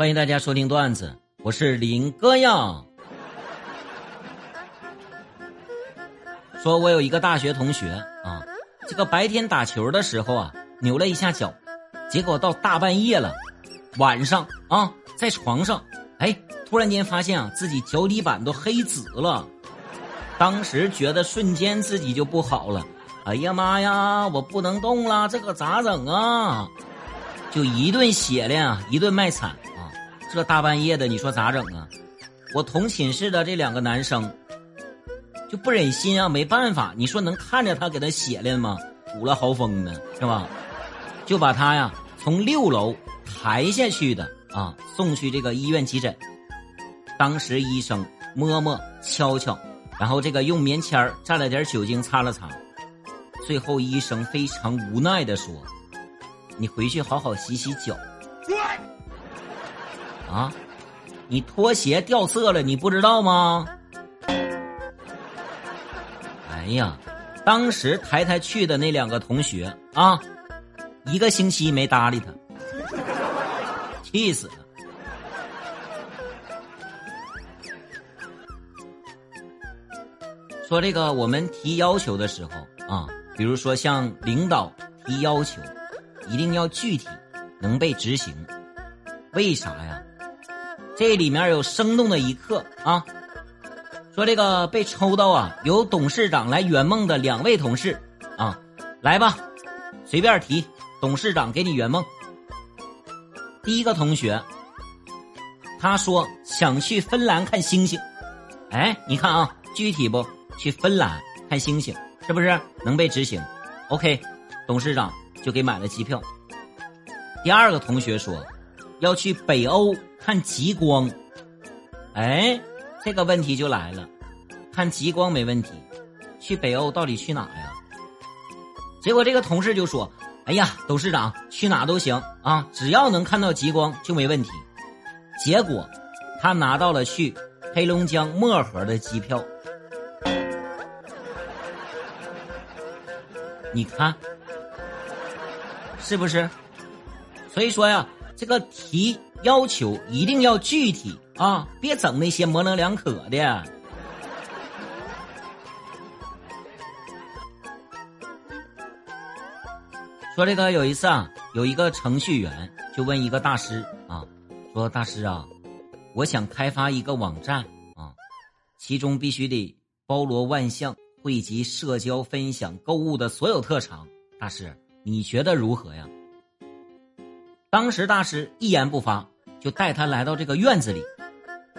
欢迎大家收听段子，我是林哥呀。说我有一个大学同学啊，这个白天打球的时候啊，扭了一下脚，结果到大半夜了，晚上啊，在床上，哎，突然间发现啊，自己脚底板都黑紫了，当时觉得瞬间自己就不好了，哎呀妈呀，我不能动了，这可咋整啊？就一顿血量，一顿卖惨。这大半夜的，你说咋整啊？我同寝室的这两个男生就不忍心啊，没办法，你说能看着他给他血淋吗？堵了豪风呢，是吧？就把他呀从六楼抬下去的啊，送去这个医院急诊。当时医生摸摸敲敲，然后这个用棉签蘸了点酒精擦了擦，最后医生非常无奈的说：“你回去好好洗洗脚。”啊，你拖鞋掉色了，你不知道吗？哎呀，当时抬抬去的那两个同学啊，一个星期没搭理他，气死了。说这个，我们提要求的时候啊，比如说向领导提要求，一定要具体，能被执行。为啥呀？这里面有生动的一刻啊！说这个被抽到啊，由董事长来圆梦的两位同事啊，来吧，随便提，董事长给你圆梦。第一个同学，他说想去芬兰看星星，哎，你看啊，具体不？去芬兰看星星，是不是能被执行？OK，董事长就给买了机票。第二个同学说要去北欧。看极光，哎，这个问题就来了，看极光没问题，去北欧到底去哪呀？结果这个同事就说：“哎呀，董事长去哪都行啊，只要能看到极光就没问题。”结果他拿到了去黑龙江漠河的机票，你看是不是？所以说呀。这个提要求一定要具体啊，别整那些模棱两可的。说这个有一次啊，有一个程序员就问一个大师啊，说大师啊，我想开发一个网站啊，其中必须得包罗万象，汇集社交、分享、购物的所有特长。大师，你觉得如何呀？当时大师一言不发，就带他来到这个院子里。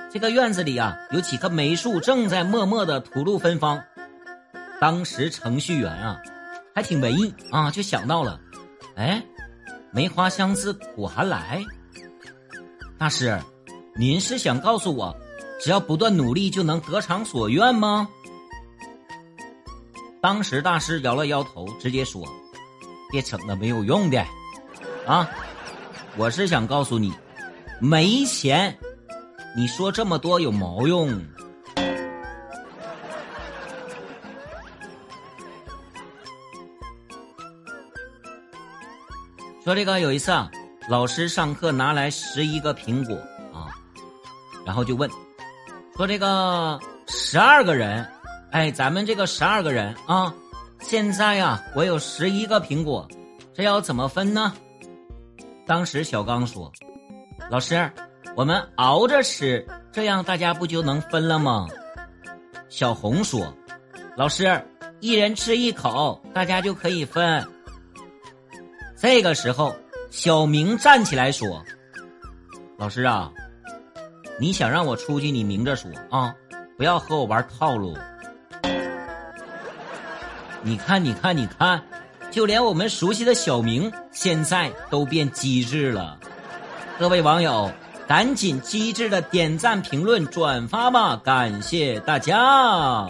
这个院子里啊，有几棵梅树正在默默的吐露芬芳。当时程序员啊，还挺文艺啊，就想到了，哎，梅花香自苦寒来。大师，您是想告诉我，只要不断努力就能得偿所愿吗？当时大师摇了摇头，直接说：“别整那没有用的，啊。”我是想告诉你，没钱，你说这么多有毛用？说这个有一次啊，老师上课拿来十一个苹果啊，然后就问，说这个十二个人，哎，咱们这个十二个人啊，现在呀，我有十一个苹果，这要怎么分呢？当时小刚说：“老师，我们熬着吃，这样大家不就能分了吗？”小红说：“老师，一人吃一口，大家就可以分。”这个时候，小明站起来说：“老师啊，你想让我出去，你明着说啊，不要和我玩套路。你看，你看，你看。”就连我们熟悉的小明现在都变机智了，各位网友，赶紧机智的点赞、评论、转发吧！感谢大家。